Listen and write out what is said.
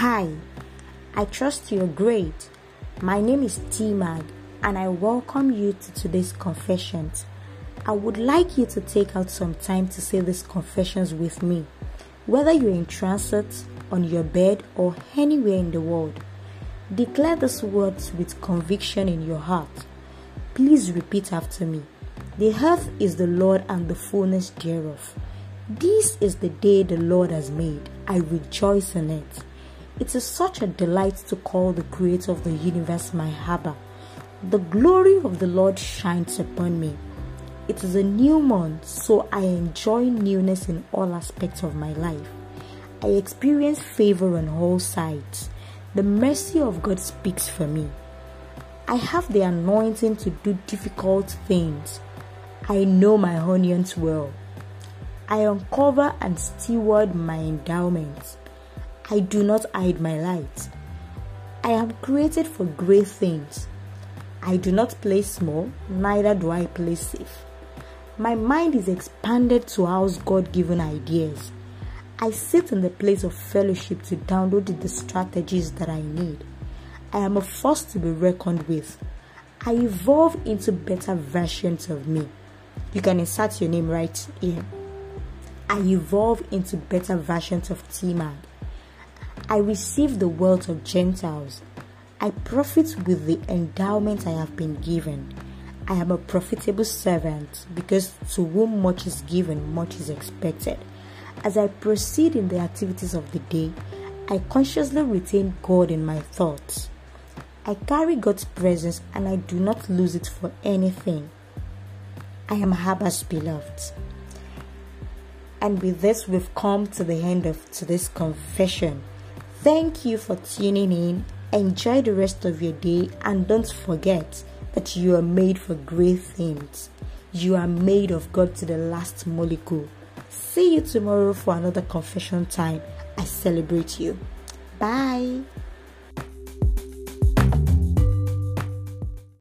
Hi, I trust you're great. My name is T Mag, and I welcome you to today's confessions. I would like you to take out some time to say these confessions with me, whether you're in transit, on your bed, or anywhere in the world. Declare these words with conviction in your heart. Please repeat after me. The earth is the Lord and the fullness thereof. This is the day the Lord has made. I rejoice in it. It is such a delight to call the Creator of the universe my Abba. The glory of the Lord shines upon me. It is a new month, so I enjoy newness in all aspects of my life. I experience favor on all sides. The mercy of God speaks for me. I have the anointing to do difficult things. I know my onions well. I uncover and steward my endowments. I do not hide my light. I am created for great things. I do not play small, neither do I play safe. My mind is expanded to house God given ideas. I sit in the place of fellowship to download the strategies that I need. I am a force to be reckoned with. I evolve into better versions of me. You can insert your name right here. I evolve into better versions of T-Man. I receive the wealth of Gentiles. I profit with the endowment I have been given. I am a profitable servant because to whom much is given, much is expected. As I proceed in the activities of the day, I consciously retain God in my thoughts. I carry God's presence and I do not lose it for anything. I am Abba's beloved. And with this, we've come to the end of today's confession. Thank you for tuning in. Enjoy the rest of your day and don't forget that you are made for great things. You are made of God to the last molecule. See you tomorrow for another confession time. I celebrate you. Bye.